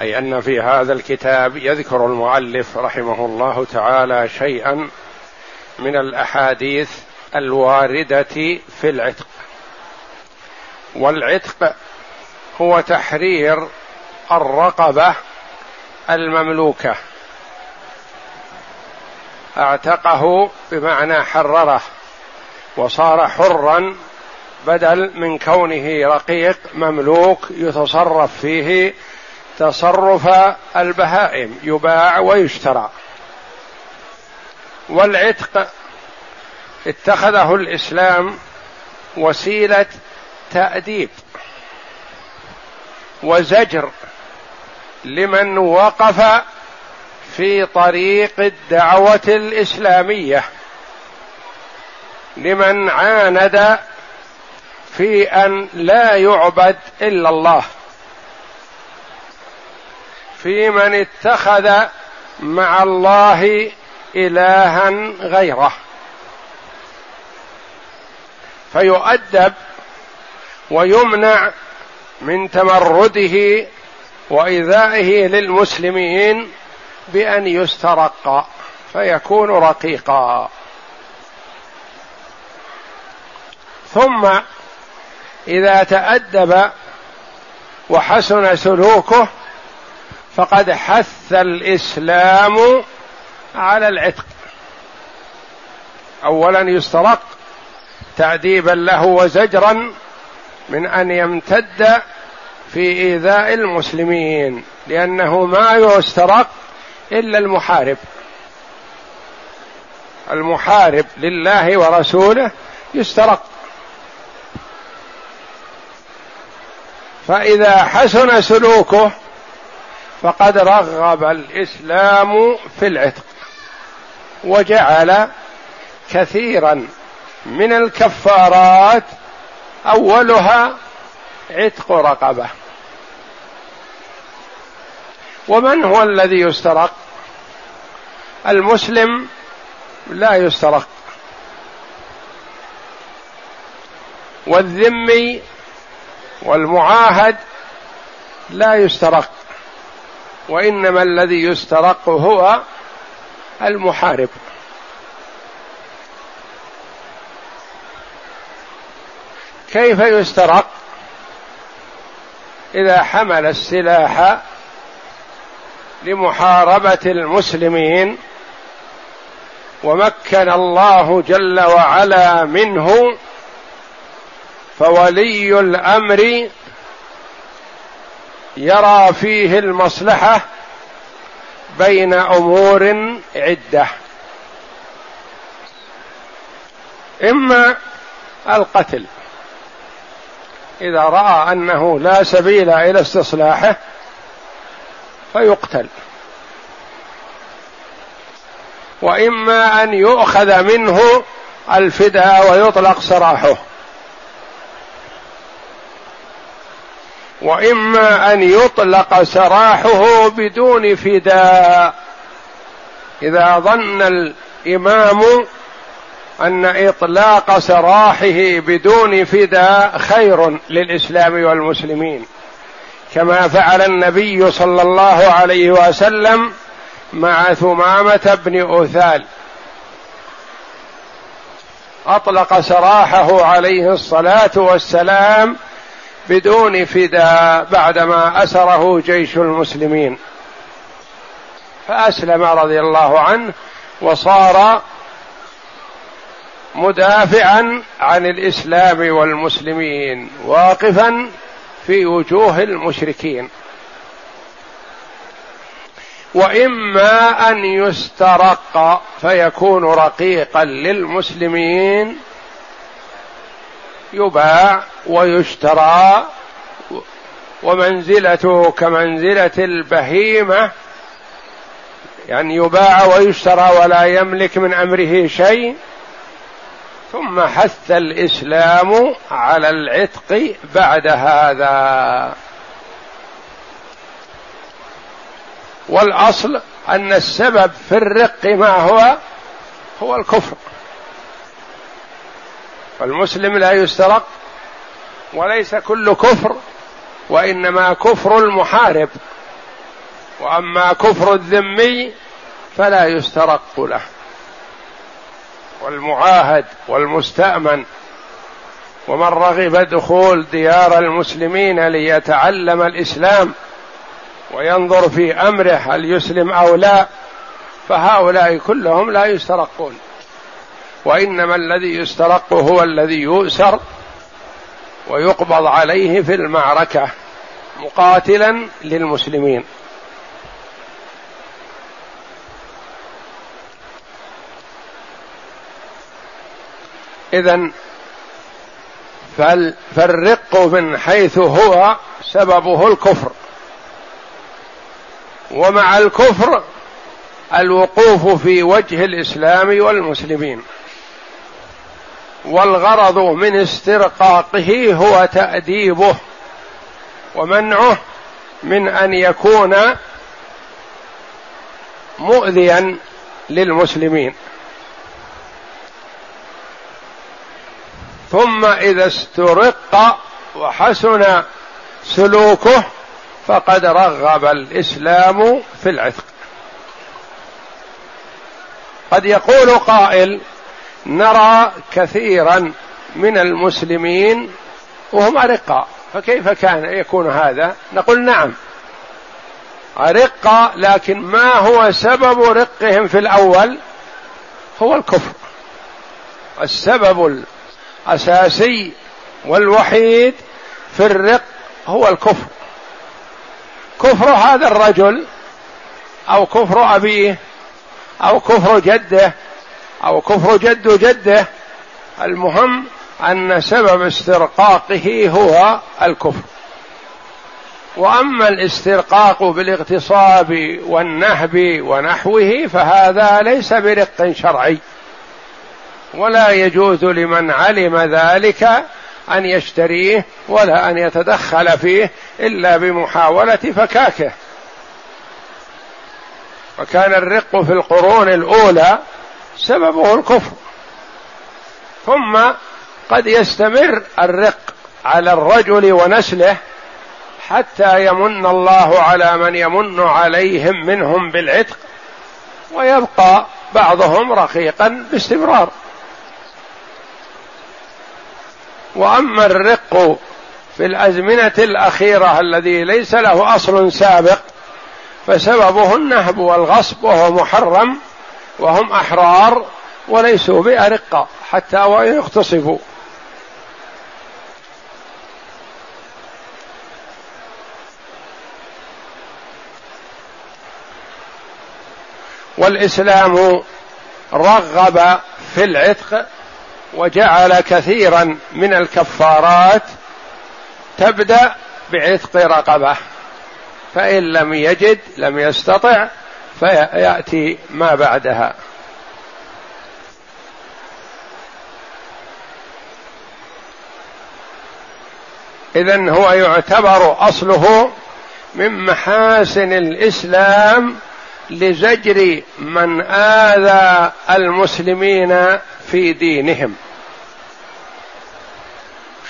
أي أن في هذا الكتاب يذكر المؤلف رحمه الله تعالى شيئا من الأحاديث الواردة في العتق. والعتق هو تحرير الرقبة المملوكة. أعتقه بمعنى حرره وصار حرا بدل من كونه رقيق مملوك يتصرف فيه تصرف البهائم يباع ويشترى. والعتق اتخذه الإسلام وسيلة تأديب وزجر لمن وقف في طريق الدعوة الإسلامية لمن عاند في أن لا يعبد إلا الله. في من اتخذ مع الله إلها غيره. فيؤدب ويمنع من تمرده وإيذائه للمسلمين بأن يسترق فيكون رقيقا. ثم إذا تأدب وحسن سلوكه فقد حث الإسلام على العتق. اولا يسترق تعذيبا له وزجرا من أن يمتد في إيذاء المسلمين لأنه ما يسترق إلا المحارب. المحارب لله ورسوله يسترق. فإذا حسن سلوكه فقد رغب الإسلام في العتق وجعل كثيرا من الكفارات أولها عتق رقبة. ومن هو الذي يسترق؟ المسلم لا يسترق. والذمي والمعاهد لا يسترق. وإنما الذي يسترق هو المحارب. كيف يسترق؟ إذا حمل السلاح لمحاربة المسلمين ومكن الله جل وعلا منه فولي الأمر يرى فيه المصلحة بين أمور عدة. إما القتل. إذا رأى أنه لا سبيل إلى استصلاحه فيقتل. وإما أن يؤخذ منه الفداء ويطلق سراحه. وإما أن يطلق سراحه بدون فداء. إذا ظن الإمام أن إطلاق سراحه بدون فداء خير للإسلام والمسلمين. كما فعل النبي صلى الله عليه وسلم مع ثمامة بن اثال أطلق سراحه عليه الصلاة والسلام بدون فداء بعدما أسره جيش المسلمين. فأسلم رضي الله عنه وصار مدافعا عن الإسلام والمسلمين واقفا في وجوه المشركين. وإما أن يسترق فيكون رقيقا للمسلمين يباع ويشترى ومنزلته كمنزلة البهيمة يعني يباع ويشترى ولا يملك من أمره شيء. ثم حث الإسلام على العتق بعد هذا. والأصل أن السبب في الرق ما هو؟ هو الكفر. فالمسلم لا يسترق وليس كل كفر وإنما كفر المحارب. وأما كفر الذمي فلا يسترق له. والمعاهد والمستأمن ومن رغب دخول ديار المسلمين ليتعلم الإسلام وينظر في أمره هل يسلم أو لا فهؤلاء كلهم لا يسترقون. وإنما الذي يسترق هو الذي يؤسر ويقبض عليه في المعركة مقاتلا للمسلمين. اذا فالرق من حيث هو سببه الكفر. ومع الكفر الوقوف في وجه الإسلام والمسلمين. والغرض من استرقاقه هو تأديبه ومنعه من أن يكون مؤذيا للمسلمين. ثم إذا استرق وحسن سلوكه فقد رغب الإسلام في العتق. قد يقول قائل نرى كثيرا من المسلمين وهم أرقاء فكيف كان يكون هذا؟ نقول نعم. أرقاء لكن ما هو سبب رقهم في الأول؟ هو الكفر. السبب الأساسي والوحيد في الرق هو الكفر. كفر هذا الرجل أو كفر أبيه أو كفر جده أو كفر جد جده المهم أن سبب استرقاقه هو الكفر. وأما الاسترقاق بالاغتصاب والنهب ونحوه فهذا ليس برق شرعي. ولا يجوز لمن علم ذلك أن يشتريه ولا أن يتدخل فيه إلا بمحاولة فكاكه. وكان الرق في القرون الأولى سببه الكفر. ثم قد يستمر الرق على الرجل ونسله حتى يمن الله على من يمن عليهم منهم بالعتق ويبقى بعضهم رقيقا باستمرار. وأما الرق في الأزمنة الأخيرة الذي ليس له أصل سابق فسببه النهب والغصب وهو محرم وهم أحرار وليسوا بأرقة حتى وإن اغتصبوا والإسلام رغب في العتق وجعل كثيرا من الكفارات تبدأ بعتق رقبة فإن لم يجد لم يستطع فيأتي ما بعدها. اذا هو يعتبر أصله من محاسن الإسلام لزجر من آذى المسلمين في دينهم.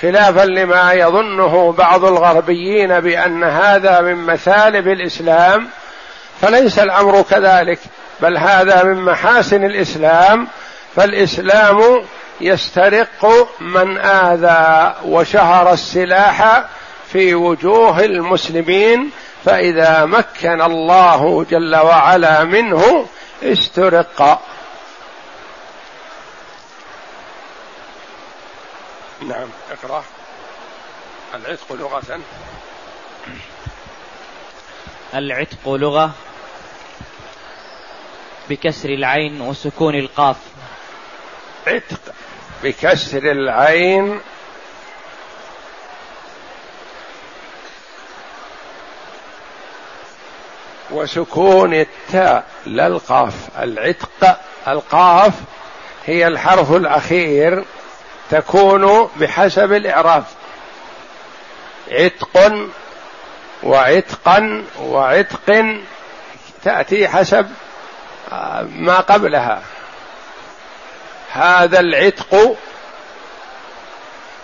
خلافا لما يظنه بعض الغربيين بأن هذا من مثالب الإسلام فليس الأمر كذلك بل هذا من محاسن الإسلام فالإسلام يسترق من آذى وشهر السلاح في وجوه المسلمين فإذا مكن الله جل وعلا منه استرق. نعم اقرأ. العتق لغة. العتق لغة. بكسر العين وسكون القاف. عتق بكسر العين. وسكون التاء لا القاف. العتق القاف هي الحرف الأخير تكون بحسب الإعراب. عتق وعتقا وعتق تأتي حسب ما قبلها. هذا العتق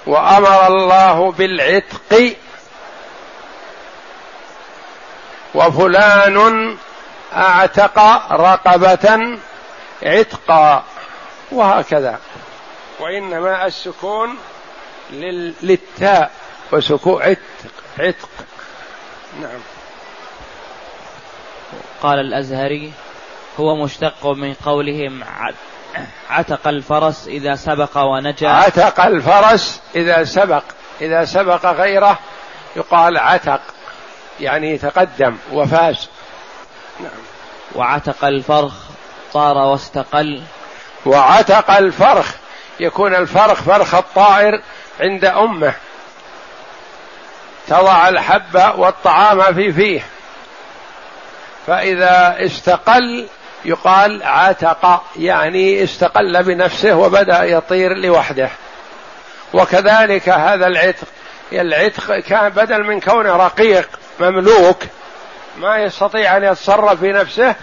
وأمر الله بالعتق وفلان أعتق رقبة عتقا وهكذا. وإنما السكون للتاء وسكون عتق عتق. نعم. قال الأزهري هو مشتق من قولهم عتق الفرس إذا سبق ونجا. عتق الفرس إذا سبق. إذا سبق غيره يقال عتق يعني تقدم وفاز. نعم. وعتق الفرخ طار واستقل. وعتق الفرخ يكون الفرخ فرخ الطائر عند أمه. تضع الحب والطعام في فيه. فإذا استقل يقال عتق يعني استقل بنفسه وبدأ يطير لوحده. وكذلك هذا العتق العتق كان بدل من كونه رقيق مملوك ما يستطيع أن يتصرف في نفسه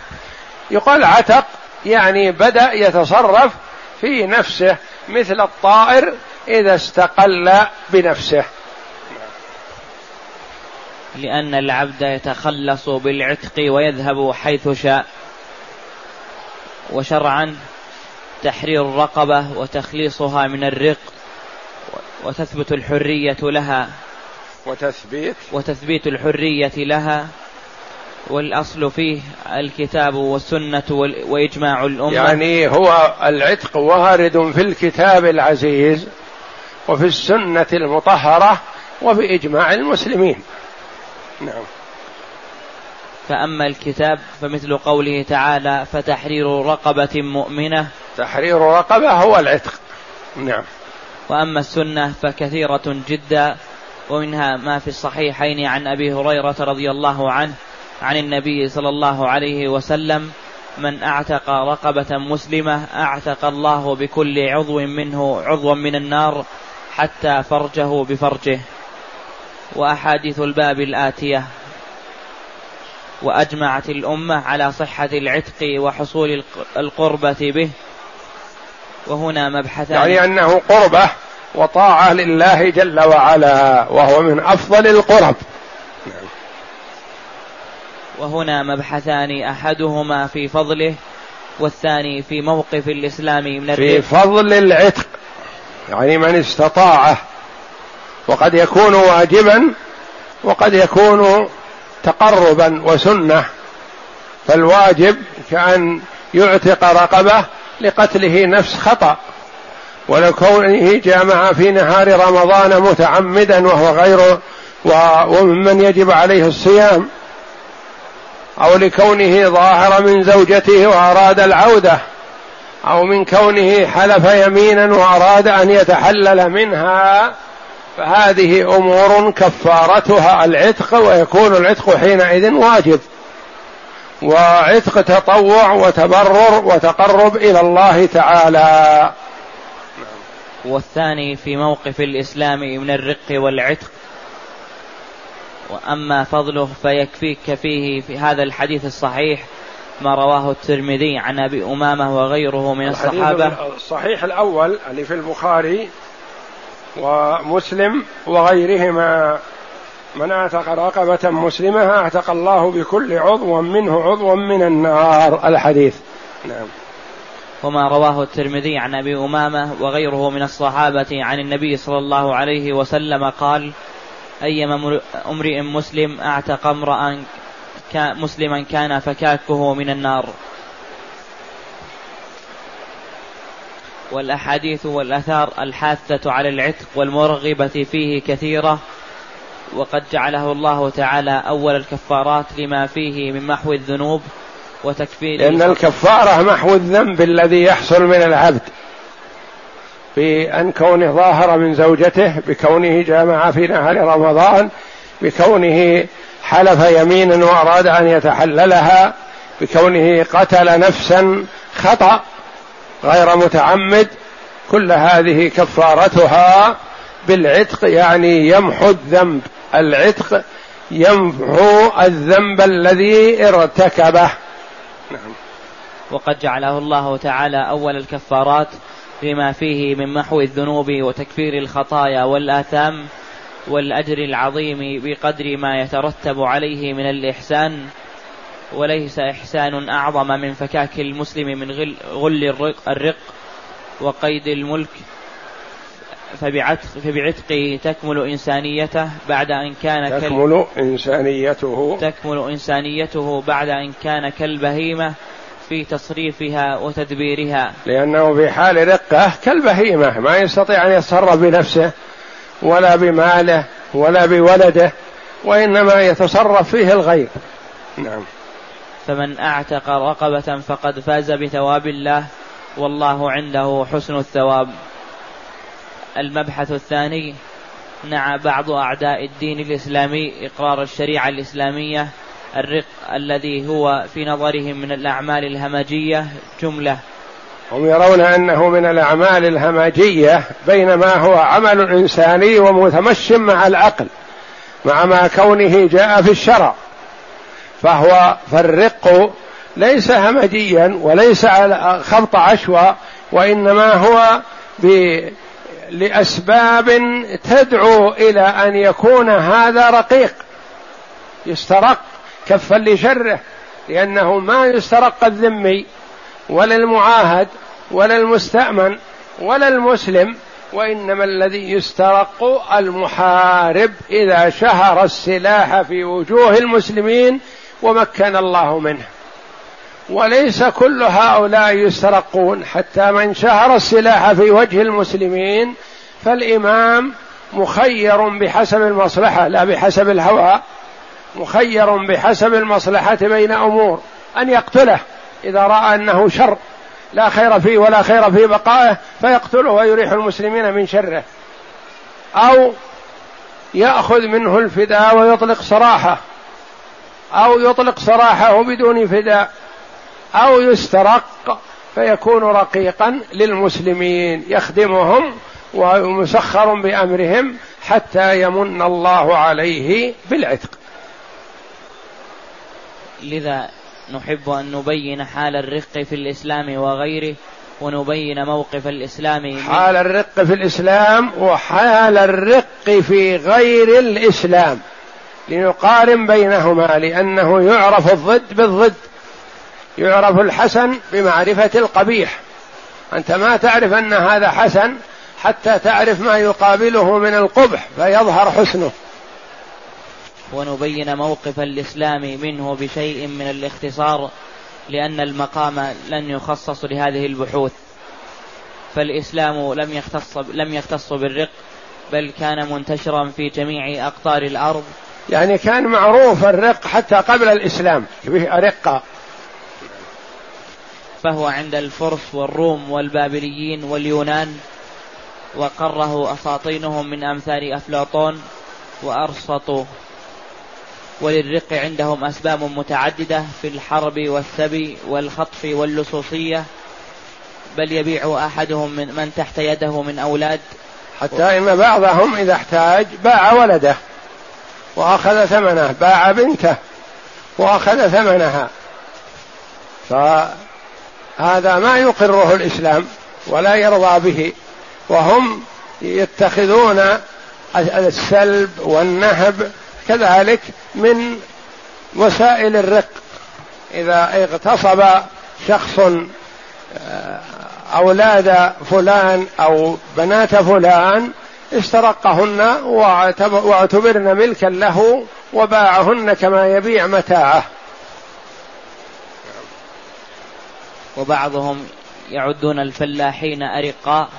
يقال عتق يعني بدأ يتصرف في نفسه مثل الطائر إذا استقل بنفسه. لأن العبد يتخلص بالعتق ويذهب حيث شاء. وشرعا تحرير الرقبة وتخليصها من الرق وتثبت الحرية لها. وتثبيت. وتثبيت الحرية لها. والأصل فيه الكتاب والسنة وإجماع الأمة. يعني هو العتق وارد في الكتاب العزيز وفي السنة المطهرة وفي إجماع المسلمين. نعم. فأما الكتاب فمثل قوله تعالى فتحرير رقبة مؤمنة. تحرير رقبة هو العتق. نعم. وأما السنة فكثيرة جدا ومنها ما في الصحيحين عن أبي هريرة رضي الله عنه عن النبي صلى الله عليه وسلم من أعتق رقبة مسلمة أعتق الله بكل عضو منه عضوا من النار حتى فرجه بفرجه. وأحاديث الباب الآتية. وأجمعت الأمة على صحة العتق وحصول القربة به. وهنا مبحثان. يعني أنه قربة وطاعة لله جل وعلا وهو من أفضل القرب. وهنا مبحثان أحدهما في فضله والثاني في موقف الإسلام من في فضل العتق يعني من استطاعه وقد يكون واجبا وقد يكون تقربا وسنة فالواجب كأن يعتق رقبة لقتله نفس خطأ ولو كونه جامع في نهار رمضان متعمدا وهو غير وممن يجب عليه الصيام أو لكونه ظاهر من زوجته وأراد العودة أو من كونه حلف يمينا وأراد أن يتحلل منها فهذه أمور كفارتها العتق ويكون العتق حينئذ واجب. وعتق تطوع وتبرر وتقرب إلى الله تعالى. والثاني في موقف الإسلام من الرق والعتق. وأما فضله فيكفيك فيه في هذا الحديث الصحيح ما رواه الترمذي عن أبي أمامة وغيره من الصحابة. الصحيح الأول اللي في البخاري ومسلم وغيرهما من اعتق رقبة مسلمة أعتق الله بكل عضو منه عضوا من النار. الحديث. نعم. وما رواه الترمذي عن أبي أمامة وغيره من الصحابة عن النبي صلى الله عليه وسلم قال أيما امرئ مسلم أعتق امرأ مسلما كان فكاكه من النار. والأحاديث والأثار الحاثة على العتق والمرغبة فيه كثيرة وقد جعله الله تعالى أول الكفارات لما فيه من محو الذنوب وتكفير لأن الكفارة محو الذنب الذي يحصل من العبد. بأن كونه ظاهر من زوجته بكونه جامع في نهار رمضان بكونه حلف يمينا وأراد أن يتحللها بكونه قتل نفسا خطأ. غير متعمد كل هذه كفارتها بالعتق يعني يمحو الذنب. العتق يمحو الذنب الذي ارتكبه. نعم. وقد جعله الله تعالى أول الكفارات بما فيه من محو الذنوب وتكفير الخطايا والآثام والأجر العظيم بقدر ما يترتب عليه من الإحسان. وليس إحسان أعظم من فكاك المسلم من غل, غل الرق, الرق وقيد الملك. فبعتق فبعتقه تكمل إنسانيته بعد أن كان تكمل إنسانيته. تكمل إنسانيته بعد أن كان كالبهيمة في تصريفها وتدبيرها. لأنه في حال رقة كالبهيمة ما يستطيع أن يتصرف بنفسه ولا بماله ولا بولده وإنما يتصرف فيه الغير نعم. فمن أعتق رقبة فقد فاز بثواب الله والله عنده حسن الثواب. المبحث الثاني نعى بعض أعداء الدين الإسلامي إقرار الشريعة الإسلامية الرق الذي هو في نظرهم من الأعمال الهمجية جملة. هم يرون أنه من الأعمال الهمجية بينما هو عمل إنساني ومتمش مع العقل مع ما كونه جاء في الشرع. فهو فالرق ليس همجيا وليس على خبط عشوى وإنما هو ب لأسباب تدعو إلى أن يكون هذا رقيق. يسترق كفا لشره لأنه ما يسترق الذمي ولا المعاهد ولا المستأمن ولا المسلم وإنما الذي يسترق المحارب إذا شهر السلاح في وجوه المسلمين ومكن الله منه. وليس كل هؤلاء يسترقون حتى من شهر السلاح في وجه المسلمين فالإمام مخير بحسب المصلحة لا بحسب الهوى مخير بحسب المصلحة بين أمور أن يقتله إذا رأى أنه شر. لا خير فيه ولا خير في بقائه فيقتله ويريح المسلمين من شره. أو يأخذ منه الفداء ويطلق سراحة. أو يطلق سراحه بدون فداء أو يسترق فيكون رقيقا للمسلمين يخدمهم ومسخر بأمرهم حتى يمن الله عليه بالعتق. لذا نحب أن نبين حال الرق في الإسلام وغيره ونبين موقف الإسلام حال الرق في الإسلام وحال الرق في غير الإسلام. لنقارن بينهما لأنه يعرف الضد بالضد يعرف الحسن بمعرفة القبيح. أنت ما تعرف أن هذا حسن حتى تعرف ما يقابله من القبح فيظهر حسنه. ونبين موقف الإسلام منه بشيء من الاختصار لأن المقام لن يخصص لهذه البحوث. فالإسلام لم يختص لم يختص بالرق بل كان منتشرا في جميع أقطار الأرض يعني كان معروف الرق حتى قبل الإسلام به أرقة. فهو عند الفرس والروم والبابليين واليونان وقره أساطينهم من أمثال أفلاطون وأرسطو. وللرق عندهم أسباب متعددة في الحرب والثبي والخطف واللصوصية بل يبيع أحدهم من, من تحت يده من أولاد. حتى إن بعضهم إذا احتاج باع ولده. وأخذ ثمنه باع بنته وأخذ ثمنها. فهذا ما يقره الإسلام ولا يرضى به. وهم يتخذون السلب والنهب كذلك من وسائل الرق. إذا اغتصب شخص آه، أولاد فلان أو بنات فلان استرقهن واعتبرن ملكا له وباعهن كما يبيع متاعه. وبعضهم يعدون الفلاحين أرقاء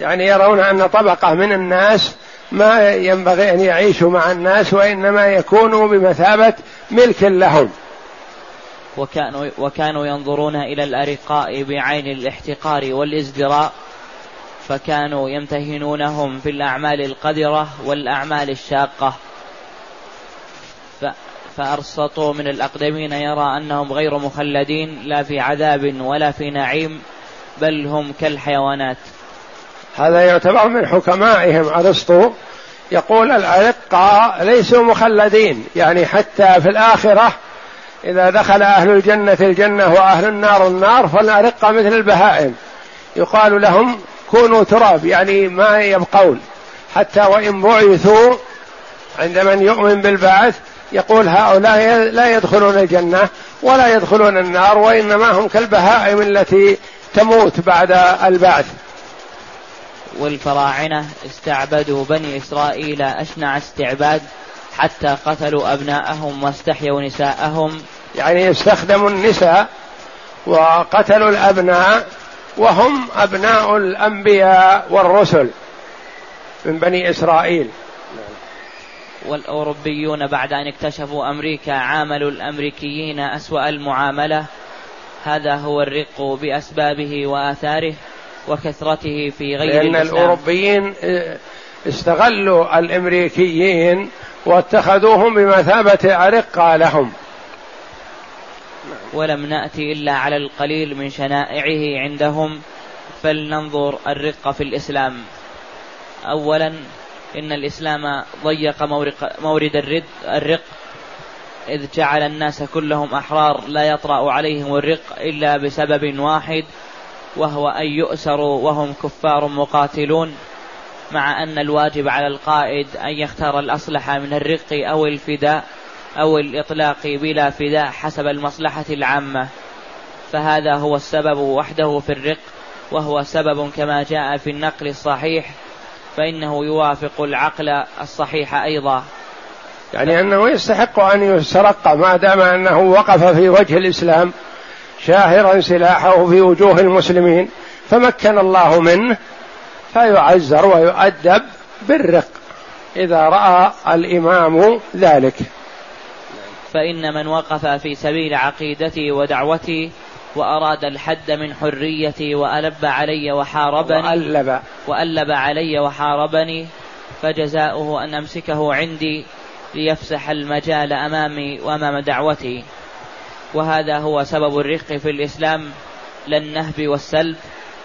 يعني يرون أن طبقة من الناس ما ينبغي أن يعيشوا مع الناس وإنما يكونوا بمثابة ملك لهم. وكانوا, وكانوا ينظرون إلى الأرقاء بعين الاحتقار والازدراء. فكانوا يمتهنونهم في الأعمال القذرة والأعمال الشاقة. فأرسطوا من الأقدمين يرى أنهم غير مخلدين لا في عذاب ولا في نعيم بل هم كالحيوانات. هذا يعتبر من حكمائهم. أرسطو يقول الأرقة ليسوا مخلدين يعني حتى في الآخرة إذا دخل أهل الجنة الجنة وأهل النار النار فالأرقة مثل البهائم. يقال لهم كونوا تراب يعني ما يبقون. حتى وإن بعثوا عند من يؤمن بالبعث يقول هؤلاء لا يدخلون الجنة ولا يدخلون النار وإنما هم كالبهائم التي تموت بعد البعث. والفراعنة استعبدوا بني إسرائيل أشنع استعباد حتى قتلوا أبناءهم واستحيوا نساءهم. يعني استخدموا النساء وقتلوا الأبناء وهم أبناء الأنبياء والرسل من بني إسرائيل. والأوروبيون بعد أن اكتشفوا أمريكا عاملوا الأمريكيين أسوأ المعاملة. هذا هو الرق بأسبابه وآثاره وكثرته في غير لأن الإسلام. الأوروبيين استغلوا الأمريكيين واتخذوهم بمثابة أرقة لهم. ولم نأتي إلا على القليل من شنائعه عندهم فلننظر الرق في الإسلام. أولا إن الإسلام ضيق مورد الرق إذ جعل الناس كلهم أحرار لا يطرأ عليهم الرق إلا بسبب واحد وهو أن يؤسروا وهم كفار مقاتلون مع أن الواجب على القائد أن يختار الأصلح من الرق أو الفداء. أو الإطلاق بلا فداء حسب المصلحة العامة. فهذا هو السبب وحده في الرق وهو سبب كما جاء في النقل الصحيح فإنه يوافق العقل الصحيح أيضا. يعني أنه يستحق أن يسترق ما دام أنه وقف في وجه الإسلام شاهرا سلاحه في وجوه المسلمين فمكن الله منه فيعزر ويؤدب بالرق. إذا رأى الإمام ذلك. فإن من وقف في سبيل عقيدتي ودعوتي وأراد الحد من حريتي وألب علي وحاربني وألب. وألب علي وحاربني فجزاؤه أن أمسكه عندي ليفسح المجال أمامي وأمام دعوتي. وهذا هو سبب الرق في الإسلام لا النهب والسلب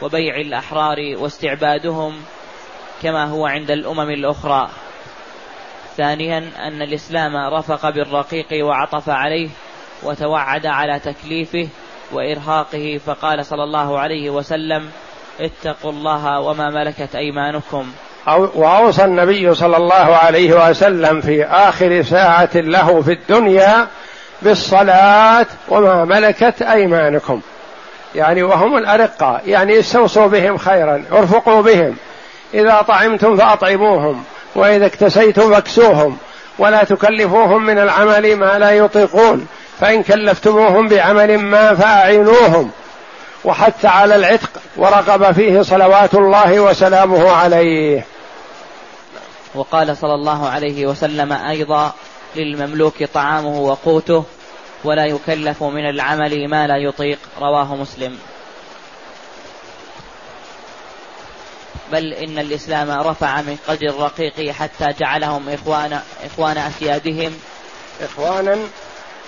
وبيع الأحرار واستعبادهم كما هو عند الأمم الأخرى. ثانيا أن الإسلام رفق بالرقيق وعطف عليه وتوعد على تكليفه وإرهاقه فقال صلى الله عليه وسلم اتقوا الله وما ملكت أيمانكم. وأوصى النبي صلى الله عليه وسلم في آخر ساعة له في الدنيا بالصلاة وما ملكت أيمانكم. يعني وهم الأرقة يعني استوصوا بهم خيرا أرفقوا بهم. إذا طعمتم فأطعموهم. وإذا اكتسيتم فاكسوهم ولا تكلفوهم من العمل ما لا يطيقون فإن كلفتموهم بعمل ما فأعينوهم وحث على العتق ورغب فيه صلوات الله وسلامه عليه. وقال صلى الله عليه وسلم أيضا للمملوك طعامه وقوته ولا يكلف من العمل ما لا يطيق رواه مسلم. بل إن الإسلام رفع من قدر الرقيق حتى جعلهم إخوان إخوان أسيادهم. إخوانا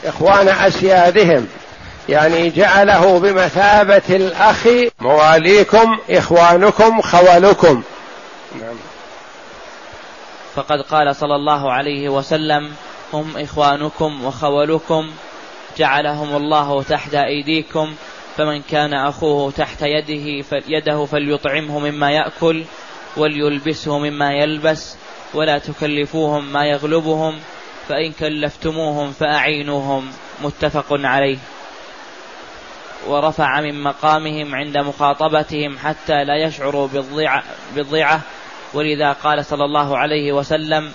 إخوان أسيادهم. يعني جعله بمثابة الأخ مواليكم إخوانكم خولكم. نعم. فقد قال صلى الله عليه وسلم هم إخوانكم وخولكم. جعلهم الله تحت أيديكم. فمن كان أخوه تحت يده يده فليطعمه مما يأكل وليلبسه مما يلبس ولا تكلفوهم ما يغلبهم فإن كلفتموهم فأعينوهم متفق عليه. ورفع من مقامهم عند مخاطبتهم حتى لا يشعروا بالضيعة, ولذا قال صلى الله عليه وسلم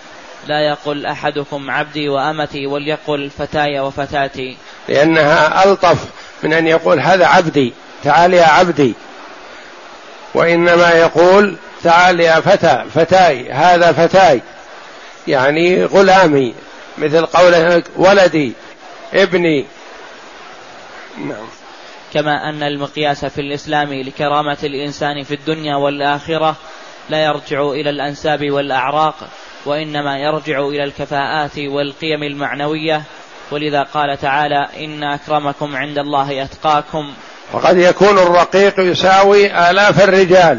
لا يقل أحدكم عبدي وأمتي وليقل فتاي وفتاتي. لأنها ألطف من أن يقول هذا عبدي تعال يا عبدي. وإنما يقول تعال يا فتى فتاي هذا فتاي. يعني غلامي مثل قوله ولدي ابني. نعم. كما أن المقياس في الإسلام لكرامة الإنسان في الدنيا والآخرة لا يرجع إلى الأنساب والأعراق وإنما يرجع إلى الكفاءات والقيم المعنوية ولذا قال تعالى إن أكرمكم عند الله أتقاكم. وقد يكون الرقيق يساوي آلاف الرجال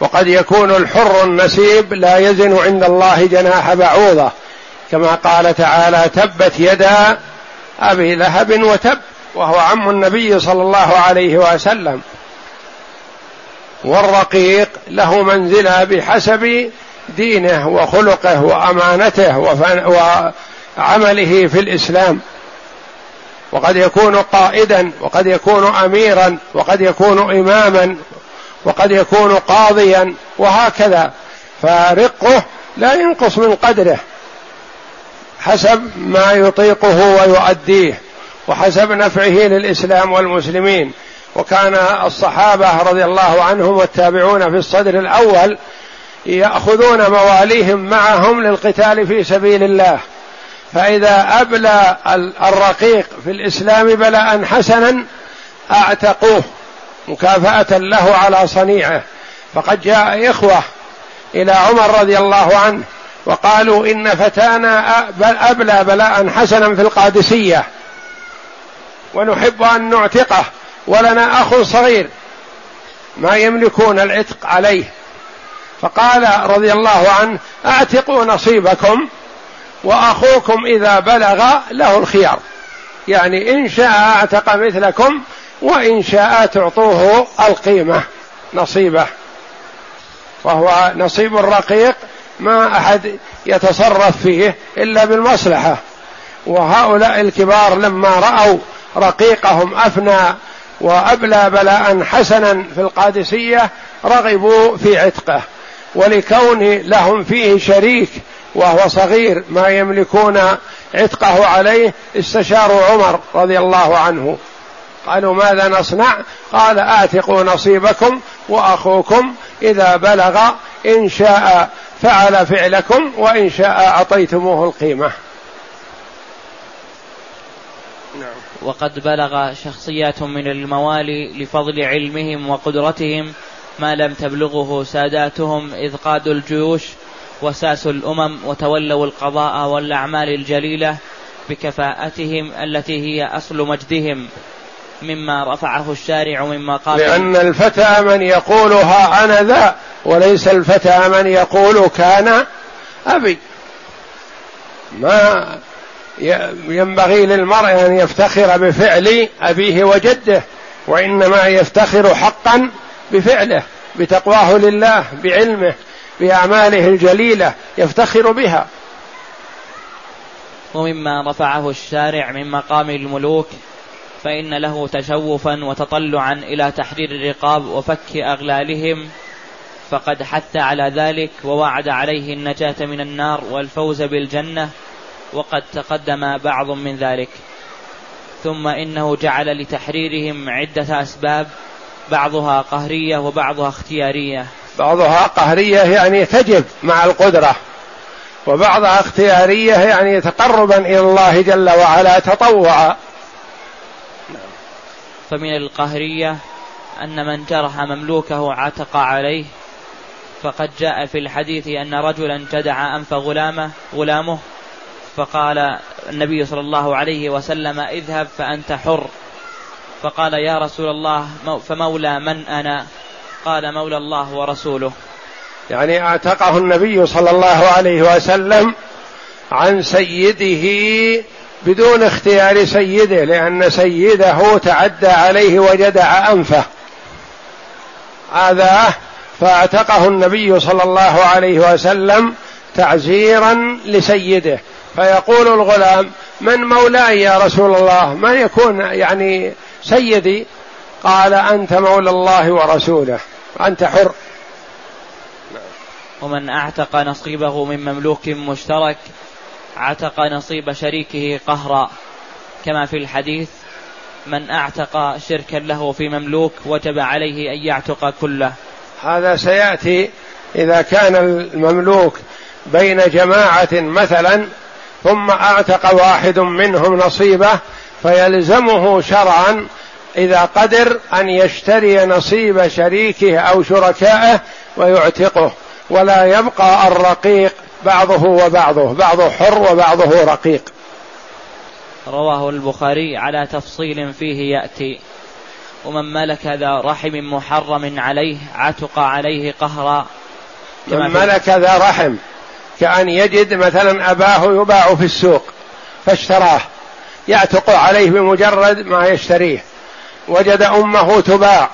وقد يكون الحر النسيب لا يزن عند الله جناح بعوضة كما قال تعالى تبت يدا أبي لهب وتب وهو عم النبي صلى الله عليه وسلم. والرقيق له منزلة بحسب دينه وخلقه وأمانته وعمله في الإسلام. وقد يكون قائدا وقد يكون اميرا وقد يكون اماما وقد يكون قاضيا وهكذا. فرقه لا ينقص من قدره حسب ما يطيقه ويؤديه وحسب نفعه للإسلام والمسلمين. وكان الصحابة رضي الله عنهم والتابعون في الصدر الأول يأخذون مواليهم معهم للقتال في سبيل الله. فإذا أبلى الرقيق في الإسلام بلاء حسنا أعتقوه مكافأة له على صنيعه. فقد جاء إخوة إلى عمر رضي الله عنه وقالوا إن فتانا أبلى بلاء حسنا في القادسية. ونحب أن نعتقه ولنا أخ صغير ما يملكون العتق عليه. فقال رضي الله عنه أعتقوا نصيبكم وأخوكم إذا بلغ له الخيار. يعني إن شاء أعتق مثلكم وإن شاء تعطوه القيمة نصيبه. وهو نصيب الرقيق ما أحد يتصرف فيه إلا بالمصلحة. وهؤلاء الكبار لما رأوا رقيقهم أفنى وأبلى بلاء حسنا في القادسية رغبوا في عتقه. ولكون لهم فيه شريك وهو صغير ما يملكون عتقه عليه استشاروا عمر رضي الله عنه. قالوا ماذا نصنع؟ قال اعتقوا نصيبكم وأخوكم إذا بلغ إن شاء فعل فعلكم وإن شاء أعطيتموه القيمة. وقد بلغ شخصيات من الموالي لفضل علمهم وقدرتهم ما لم تبلغه ساداتهم إذ قادوا الجيوش وساسوا الأمم وتولوا القضاء والأعمال الجليلة بكفاءتهم التي هي أصل مجدهم مما رفعه الشارع من مقام لأن الفتى من يقولها أنا ذا وليس الفتى من يقول كان أبي. ما ينبغي للمرء أن يفتخر بفعل أبيه وجده وإنما يفتخر حقا بفعله بتقواه لله بعلمه بأعماله الجليلة يفتخر بها. ومما رفعه الشارع من مقام الملوك فإن له تشوفا وتطلعا إلى تحرير الرقاب وفك أغلالهم فقد حث على ذلك ووعد عليه النجاة من النار والفوز بالجنة وقد تقدم بعض من ذلك. ثم إنه جعل لتحريرهم عدة أسباب بعضها قهرية وبعضها اختيارية. بعضها قهرية يعني تجب مع القدرة وبعضها اختيارية يعني تقربا إلى الله جل وعلا تطوعا. فمن القهرية أن من جرح مملوكه عتق عليه. فقد جاء في الحديث أن رجلا جدع أنف غلامه غلامه فقال النبي صلى الله عليه وسلم اذهب فأنت حر. فقال يا رسول الله فمولى من أنا؟ قال مولى الله ورسوله. يعني اعتقه النبي صلى الله عليه وسلم عن سيده بدون اختيار سيده لأن سيده تعدى عليه وجدع أنفه. آذاه فاعتقه النبي صلى الله عليه وسلم تعزيرا لسيده. فيقول الغلام من مولاي يا رسول الله؟ من يكون يعني سيدي قال أنت مولى الله ورسوله أنت حر. ومن أعتق نصيبه من مملوك مشترك عتق نصيب شريكه قهرا. كما في الحديث من أعتق شركا له في مملوك وجب عليه أن يعتق كله. هذا سيأتي إذا كان المملوك بين جماعة مثلا ثم أعتق واحد منهم نصيبه فيلزمه شرعا إذا قدر أن يشتري نصيب شريكه أو شركائه ويعتقه ولا يبقى الرقيق بعضه وبعضه بعضه حر وبعضه رقيق. رواه البخاري على تفصيل فيه يأتي ومن ملك ذا رحم محرم عليه عتق عليه قهرا. من ملك ذا رحم كأن يجد مثلا أباه يباع في السوق فاشتراه. يعتق عليه بمجرد ما يشتريه. وجد أمه تباع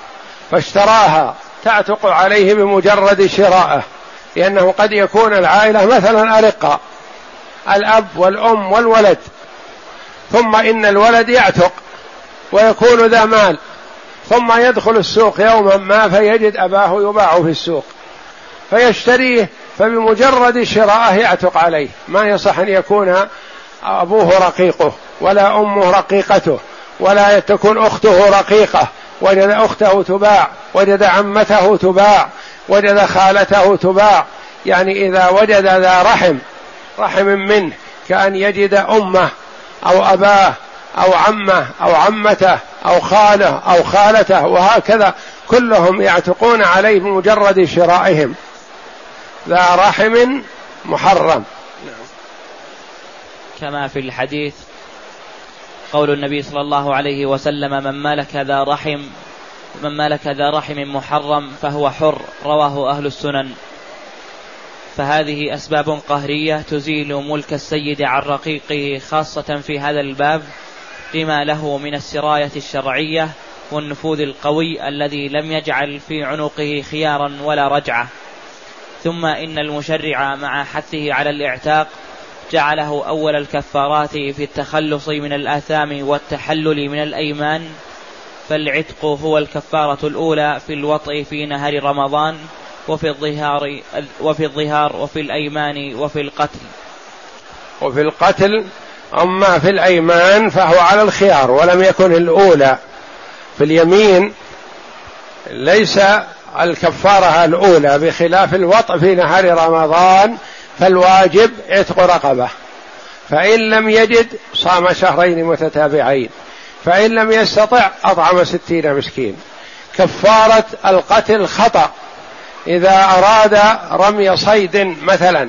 فاشتراها تعتق عليه بمجرد شرائه لأنه قد يكون العائلة مثلا أرقة الأب والأم والولد. ثم إن الولد يعتق ويكون ذا مال ثم يدخل السوق يوما ما فيجد أباه يباع في السوق. فيشتريه فبمجرد شراءه يعتق عليه. ما يصح أن يكون أبوه رقيقه ولا أمه رقيقته ولا تكون أخته رقيقة وجد أخته تباع وجد عمته تباع وجد خالته تباع. يعني إذا وجد ذا رحم رحم منه كأن يجد أمه أو أباه أو عمه أو عمته أو خاله أو خالته وهكذا كلهم يعتقون عليه بمجرد شرائهم. ذا رحم محرم. كما في الحديث قول النبي صلى الله عليه وسلم من ملك ذا رحم من ملك ذا رحم محرم فهو حر. رواه أهل السنن. فهذه أسباب قهرية تزيل ملك السيد عن رقيقه خاصة في هذا الباب لما له من السراية الشرعية والنفوذ القوي الذي لم يجعل في عنقه خيارا ولا رجعة. ثم إن المشرع مع حثه على الإعتاق جعله أول الكفارات في التخلص من الآثام والتحلل من الأيمان. فالعتق هو الكفارة الأولى في الوطء في نهار رمضان وفي الظهار وفي الظهار وفي الأيمان وفي القتل. وفي القتل أما في الأيمان فهو على الخيار ولم يكن الأولى. في اليمين ليس الكفارة الأولى بخلاف الوطء في نهار رمضان فالواجب عتق رقبة. فإن لم يجد صام شهرين متتابعين. فإن لم يستطع أطعم ستين مسكين. كفارة القتل خطأ. إذا أراد رمي صيد مثلا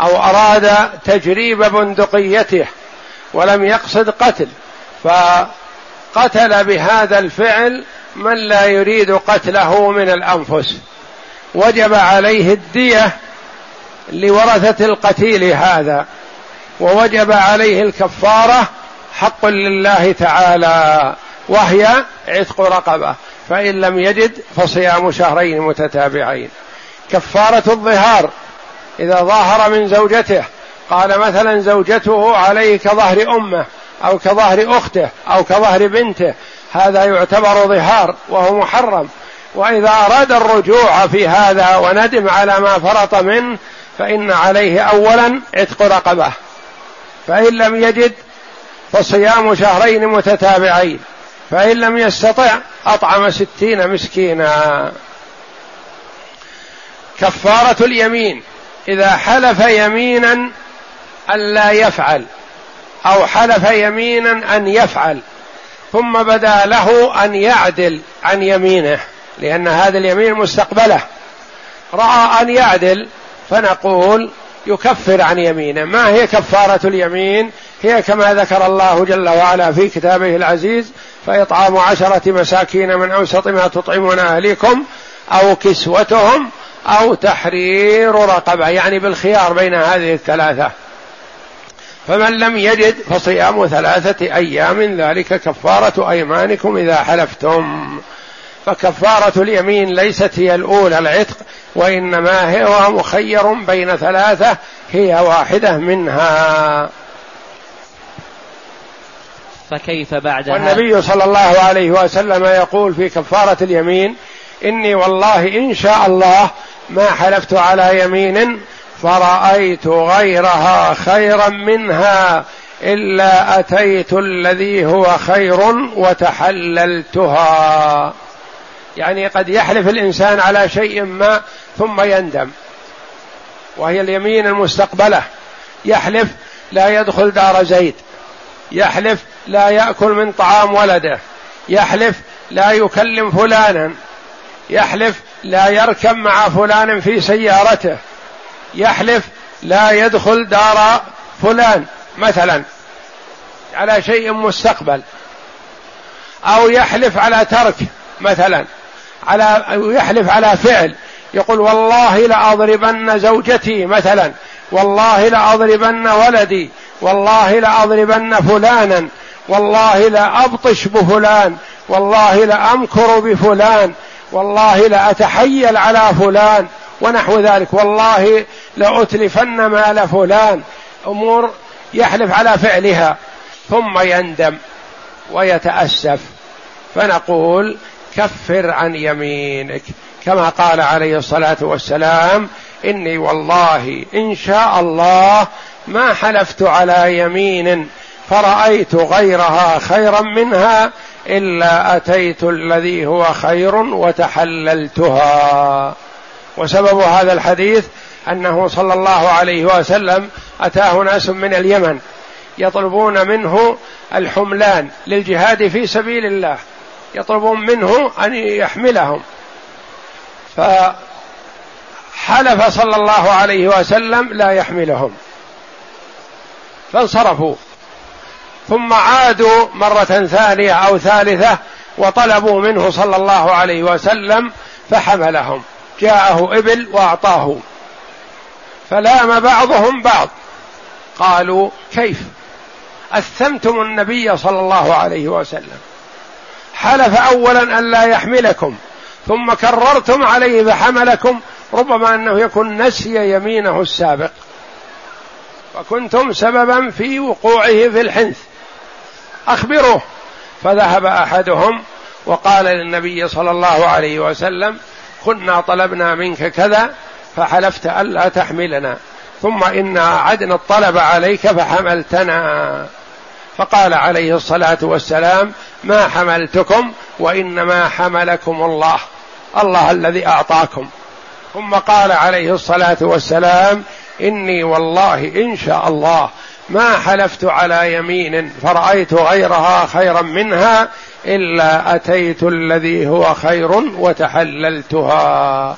أو أراد تجريب بندقيته ولم يقصد قتل فقتل بهذا الفعل من لا يريد قتله من الأنفس. وجب عليه الدية لورثة القتيل هذا ووجب عليه الكفارة حق لله تعالى وهي عتق رقبة فإن لم يجد فصيام شهرين متتابعين. كفارة الظهار إذا ظاهر من زوجته قال مثلا زوجته عليه كظهر أمه أو كظهر أخته أو كظهر بنته هذا يعتبر ظهار وهو محرم. وإذا أراد الرجوع في هذا وندم على ما فرط منه فإن عليه أولا عتق رقبة فإن لم يجد فصيام شهرين متتابعين فإن لم يستطع أطعم ستين مسكينا. كفارة اليمين إذا حلف يمينا ألا يفعل أو حلف يمينا أن يفعل ثم بدا له أن يعدل عن يمينه لأن هذا اليمين مستقبله. رأى أن يعدل فنقول يكفر عن يمينه. ما هي كفارة اليمين؟ هي كما ذكر الله جل وعلا في كتابه العزيز فإطعام عشرة مساكين من أوسط ما تطعمون أهليكم أو كسوتهم أو تحرير رقبة يعني بالخيار بين هذه الثلاثة. فمن لم يجد فصيام ثلاثة أيام ذلك كفارة أيمانكم إذا حلفتم. فكفارة اليمين ليست هي الأولى العتق وإنما هو مخير بين ثلاثة هي واحدة منها. فكيف بعدها؟ والنبي صلى الله عليه وسلم يقول في كفارة اليمين إني والله إن شاء الله ما حلفت على يمين فرأيت غيرها خيرا منها إلا أتيت الذي هو خير وتحللتها. يعني قد يحلف الإنسان على شيء ما ثم يندم. وهي اليمين المستقبلة. يحلف لا يدخل دار زيد. يحلف لا يأكل من طعام ولده. يحلف لا يكلم فلانا. يحلف لا يركب مع فلان في سيارته. يحلف لا يدخل دار فلان مثلا. على شيء مستقبل. أو يحلف على ترك مثلا. على يحلف على فعل. يقول والله لأضربن زوجتي مثلا. والله لأضربن ولدي. والله لأضربن فلانا. والله لأبطش بفلان. والله لأمكر بفلان. والله لأتحيل على فلان. ونحو ذلك. والله لأتلفن مال فلان. أمور يحلف على فعلها. ثم يندم ويتأسف. فنقول كفر عن يمينك. كما قال عليه الصلاة والسلام إني والله إن شاء الله ما حلفت على يمين فرأيت غيرها خيرا منها إلا أتيت الذي هو خير وتحللتها. وسبب هذا الحديث أنه صلى الله عليه وسلم أتاه ناس من اليمن يطلبون منه الحملان للجهاد في سبيل الله. يطلبون منه أن يحملهم. فحلف صلى الله عليه وسلم لا يحملهم. فانصرفوا. ثم عادوا مرة ثانية أو ثالثة وطلبوا منه صلى الله عليه وسلم فحملهم. جاءه إبل وأعطاه. فلام بعضهم بعض. قالوا كيف؟ أثمتم النبي صلى الله عليه وسلم. حلف اولا أن لا يحملكم ثم كررتم عليه فحملكم ربما أنه يكون نسي يمينه السابق. وكنتم سببا في وقوعه في الحنث. أخبروه. فذهب أحدهم وقال للنبي صلى الله عليه وسلم كنا طلبنا منك كذا فحلفت ألا تحملنا ثم انا عدنا الطلب عليك فحملتنا. فقال عليه الصلاة والسلام ما حملتكم وإنما حملكم الله الله الذي أعطاكم. ثم قال عليه الصلاة والسلام إني والله إن شاء الله ما حلفت على يمين فرأيت غيرها خيرا منها إلا أتيت الذي هو خير وتحللتها.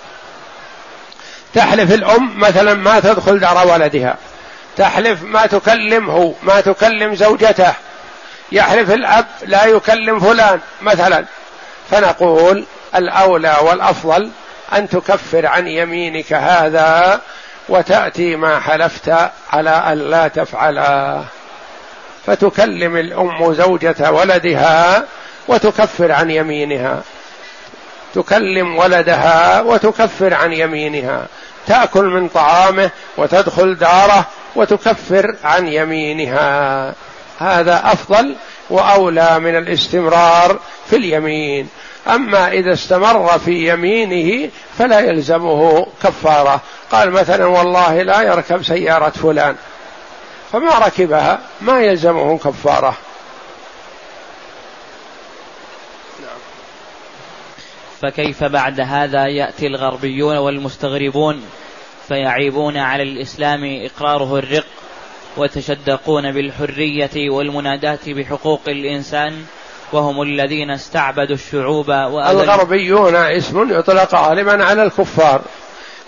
تحلف الأم مثلا ما تدخل دار ولدها. تحلف ما تكلمه ما تكلم زوجته. يحلف الأب لا يكلم فلان مثلا. فنقول الأولى والأفضل أن تكفر عن يمينك هذا وتأتي ما حلفت على أن لا تفعلا فتكلم الأم زوجة ولدها وتكفر عن يمينها. تكلم ولدها وتكفر عن يمينها. تأكل من طعامه وتدخل داره وتكفر عن يمينها. هذا أفضل وأولى من الاستمرار في اليمين. أما إذا استمر في يمينه فلا يلزمه كفارة. قال مثلا والله لا يركب سيارة فلان. فما ركبها ما يلزمه كفارة. فكيف بعد هذا يأتي الغربيون والمستغربون فيعيبون على الإسلام إقراره الرق وتشدقون بالحرية والمناداة بحقوق الإنسان وهم الذين استعبدوا الشعوب الغربيون اسم يطلق غالبا على الكفار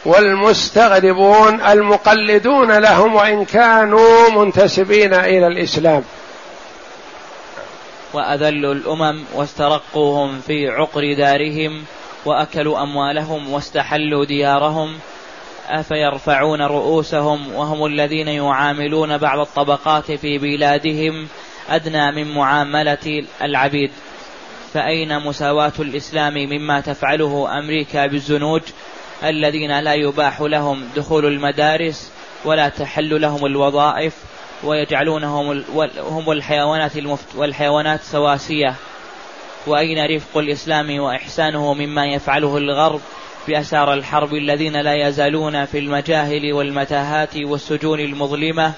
والمستغربون المقلدون لهم وإن كانوا منتسبين إلى الإسلام. وأذلوا الأمم واسترقوهم في عقر دارهم وأكلوا أموالهم واستحلوا ديارهم. أفيرفعون رؤوسهم وهم الذين يعاملون بعض الطبقات في بلادهم أدنى من معاملة العبيد. فأين مساواة الإسلام مما تفعله أمريكا بالزنوج الذين لا يباح لهم دخول المدارس ولا تحل لهم الوظائف ويجعلونهم هم الحيوانات المفت والحيوانات سواسية. وأين رفق الإسلام وإحسانه مما يفعله الغرب بأسار الحرب الذين لا يزالون في المجاهل والمتاهات والسجون المظلمة؟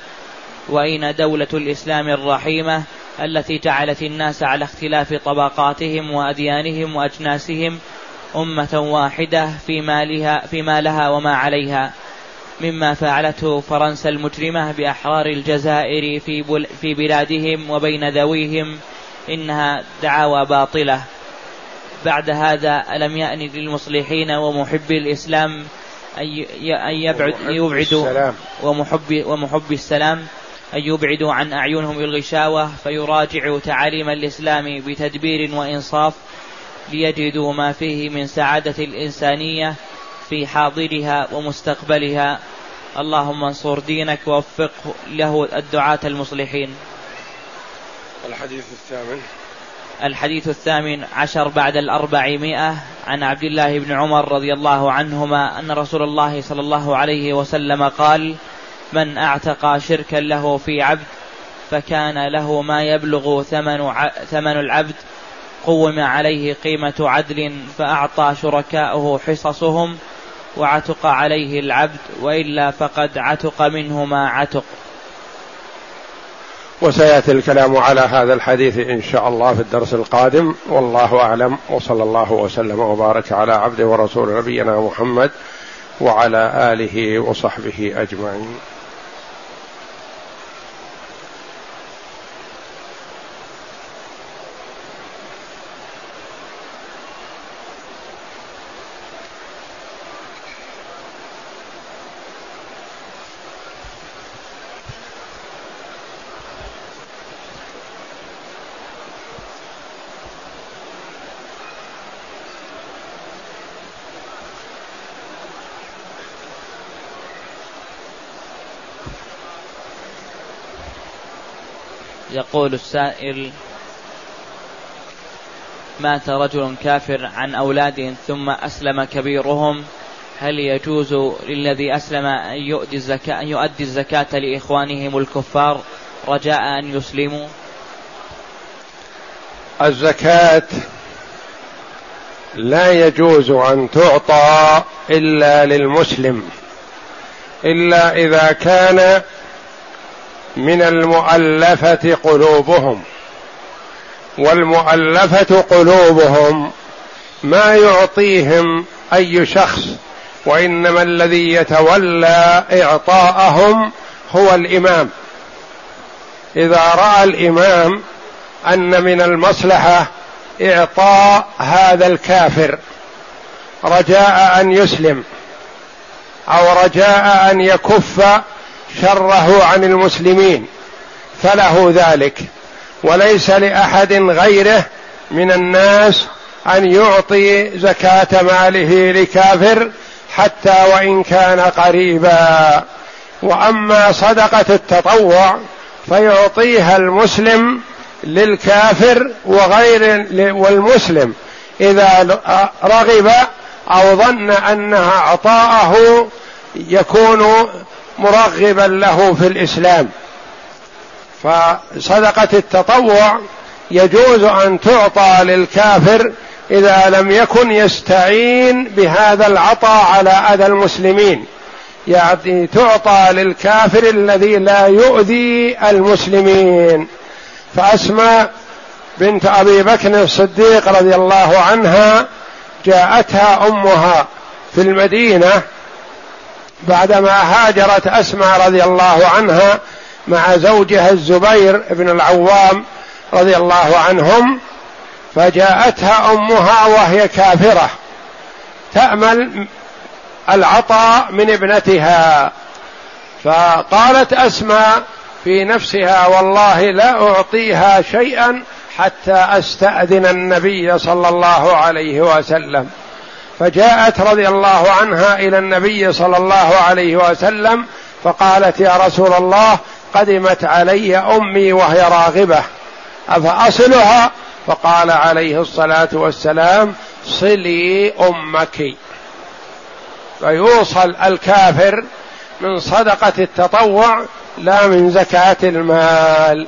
وأين دولة الإسلام الرحيمة التي جعلت الناس على اختلاف طبقاتهم وأديانهم وأجناسهم أمة واحدة في مالها فيما لها وما عليها؟ مما فعلته فرنسا المجرمة بأحرار الجزائر في في بلادهم وبين ذويهم إنها دعاوى باطلة. بعد هذا ألم يأن للمصلحين ومحبي الإسلام أن يبعد يبعدوا ومحب ومحب السلام أن يبعدوا عن أعينهم الغشاوة فيراجعوا تعاليم الإسلام بتدبير وإنصاف ليجدوا ما فيه من سعادة الإنسانية في حاضرها ومستقبلها. اللهم انصر دينك ووفقه له الدعاة المصلحين. الحديث الثامن. الحديث الثامن عشر بعد الأربعمائة. عن عبد الله بن عمر رضي الله عنهما أن رسول الله صلى الله عليه وسلم قال من أعتق شركا له في عبد فكان له ما يبلغ ثمن ثمن العبد قوم عليه قيمة عدل فأعطى شركاؤه حصصهم وعتق عليه العبد وإلا فقد عتق منه ما عتق. وسيأتي الكلام على هذا الحديث إن شاء الله في الدرس القادم. والله أعلم. وصلى الله وسلم وبارك على عبده ورسول نبينا محمد وعلى آله وصحبه أجمعين. يقول السائل مات رجل كافر عن أولاد ثم أسلم كبيرهم هل يجوز للذي أسلم أن يؤدي الزكاة, أن يؤدي الزكاة لإخوانهم الكفار رجاء أن يسلموا؟ الزكاة لا يجوز أن تعطى إلا للمسلم إلا إذا كان من المؤلفة قلوبهم. والمؤلفة قلوبهم ما يعطيهم أي شخص وإنما الذي يتولى إعطاءهم هو الإمام. إذا رأى الإمام أن من المصلحة إعطاء هذا الكافر رجاء أن يسلم أو رجاء أن يكف شره عن المسلمين فله ذلك. وليس لأحد غيره من الناس أن يعطي زكاة ماله لكافر حتى وإن كان قريبا. وأما صدقة التطوع فيعطيها المسلم للكافر وغير والمسلم. إذا رغب أو ظن أنها عطاءه يكون مرغبا له في الإسلام. فصدقة التطوع يجوز أن تعطى للكافر إذا لم يكن يستعين بهذا العطاء على أذى المسلمين. يعني تعطى للكافر الذي لا يؤذي المسلمين. فأسماء بنت أبي بكر الصديق رضي الله عنها جاءتها أمها في المدينة بعدما هاجرت أسماء رضي الله عنها مع زوجها الزبير بن العوام رضي الله عنهم فجاءتها أمها وهي كافرة تأمل العطاء من ابنتها. فقالت أسماء في نفسها والله لا أعطيها شيئا حتى أستأذن النبي صلى الله عليه وسلم. فجاءت رضي الله عنها إلى النبي صلى الله عليه وسلم فقالت يا رسول الله قدمت علي أمي وهي راغبة أفأصلها؟ فقال عليه الصلاة والسلام صلي أمك. فيوصل الكافر من صدقة التطوع لا من زكاة المال.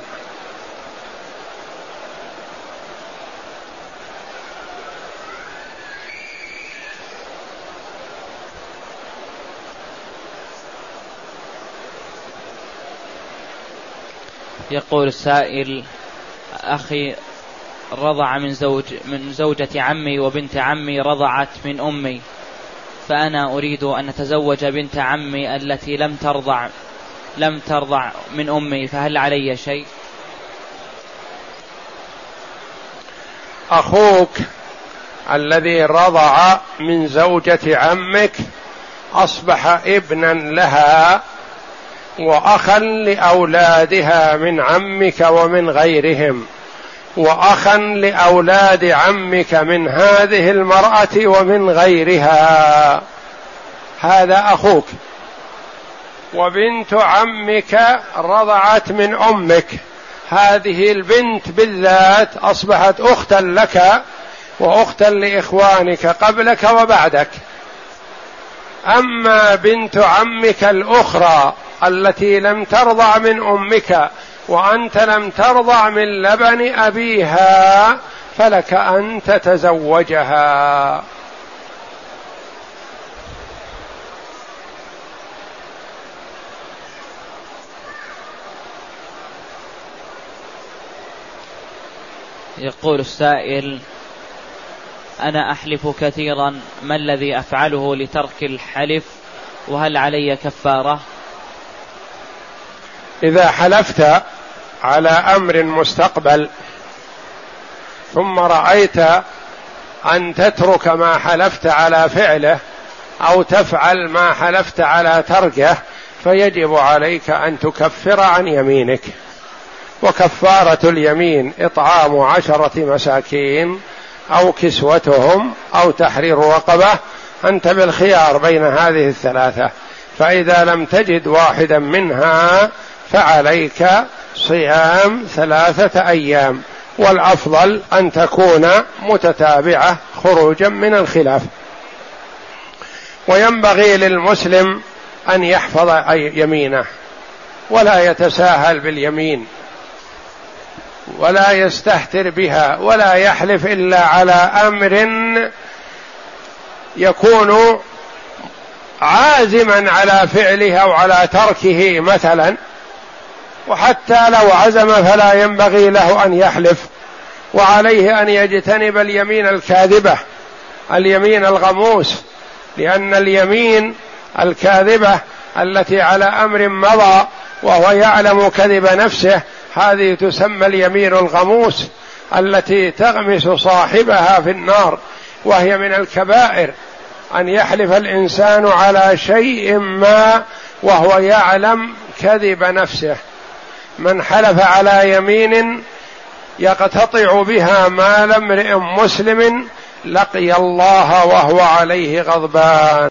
يقول السائل أخي رضع من زوج من زوجة عمي وبنت عمي رضعت من أمي فأنا أريد أن أتزوج بنت عمي التي لم ترضع لم ترضع من أمي فهل علي شيء؟ أخوك الذي رضع من زوجة عمك أصبح ابنا لها وأخا لأولادها من عمك ومن غيرهم وأخا لأولاد عمك من هذه المرأة ومن غيرها. هذا أخوك. وبنت عمك رضعت من أمك. هذه البنت بالذات أصبحت أختا لك وأختا لإخوانك قبلك وبعدك. أما بنت عمك الأخرى التي لم ترضع من أمك وأنت لم ترضع من لبن أبيها فلك أن تتزوجها. يقول السائل أنا أحلف كثيرا ما الذي أفعله لترك الحلف؟ وهل علي كفارة؟ إذا حلفت على أمر مستقبل ثم رأيت أن تترك ما حلفت على فعله أو تفعل ما حلفت على تركه فيجب عليك أن تكفر عن يمينك. وكفارة اليمين إطعام عشرة مساكين أو كسوتهم أو تحرير رقبة أنت بالخيار بين هذه الثلاثة. فإذا لم تجد واحدا منها فعليك صيام ثلاثة أيام والأفضل أن تكون متتابعة خروجا من الخلاف. وينبغي للمسلم أن يحفظ يمينه ولا يتساهل باليمين ولا يستهتر بها ولا يحلف إلا على أمر يكون عازما على فعله أو على تركه مثلا. وحتى لو عزم فلا ينبغي له أن يحلف. وعليه أن يجتنب اليمين الكاذبة اليمين الغموس لأن اليمين الكاذبة التي على أمر مضى وهو يعلم كذب نفسه هذه تسمى اليمين الغموس التي تغمس صاحبها في النار وهي من الكبائر. أن يحلف الإنسان على شيء ما وهو يعلم كذب نفسه. من حلف على يمين يقتطع بها مال امرئ مسلم لقي الله وهو عليه غضبان.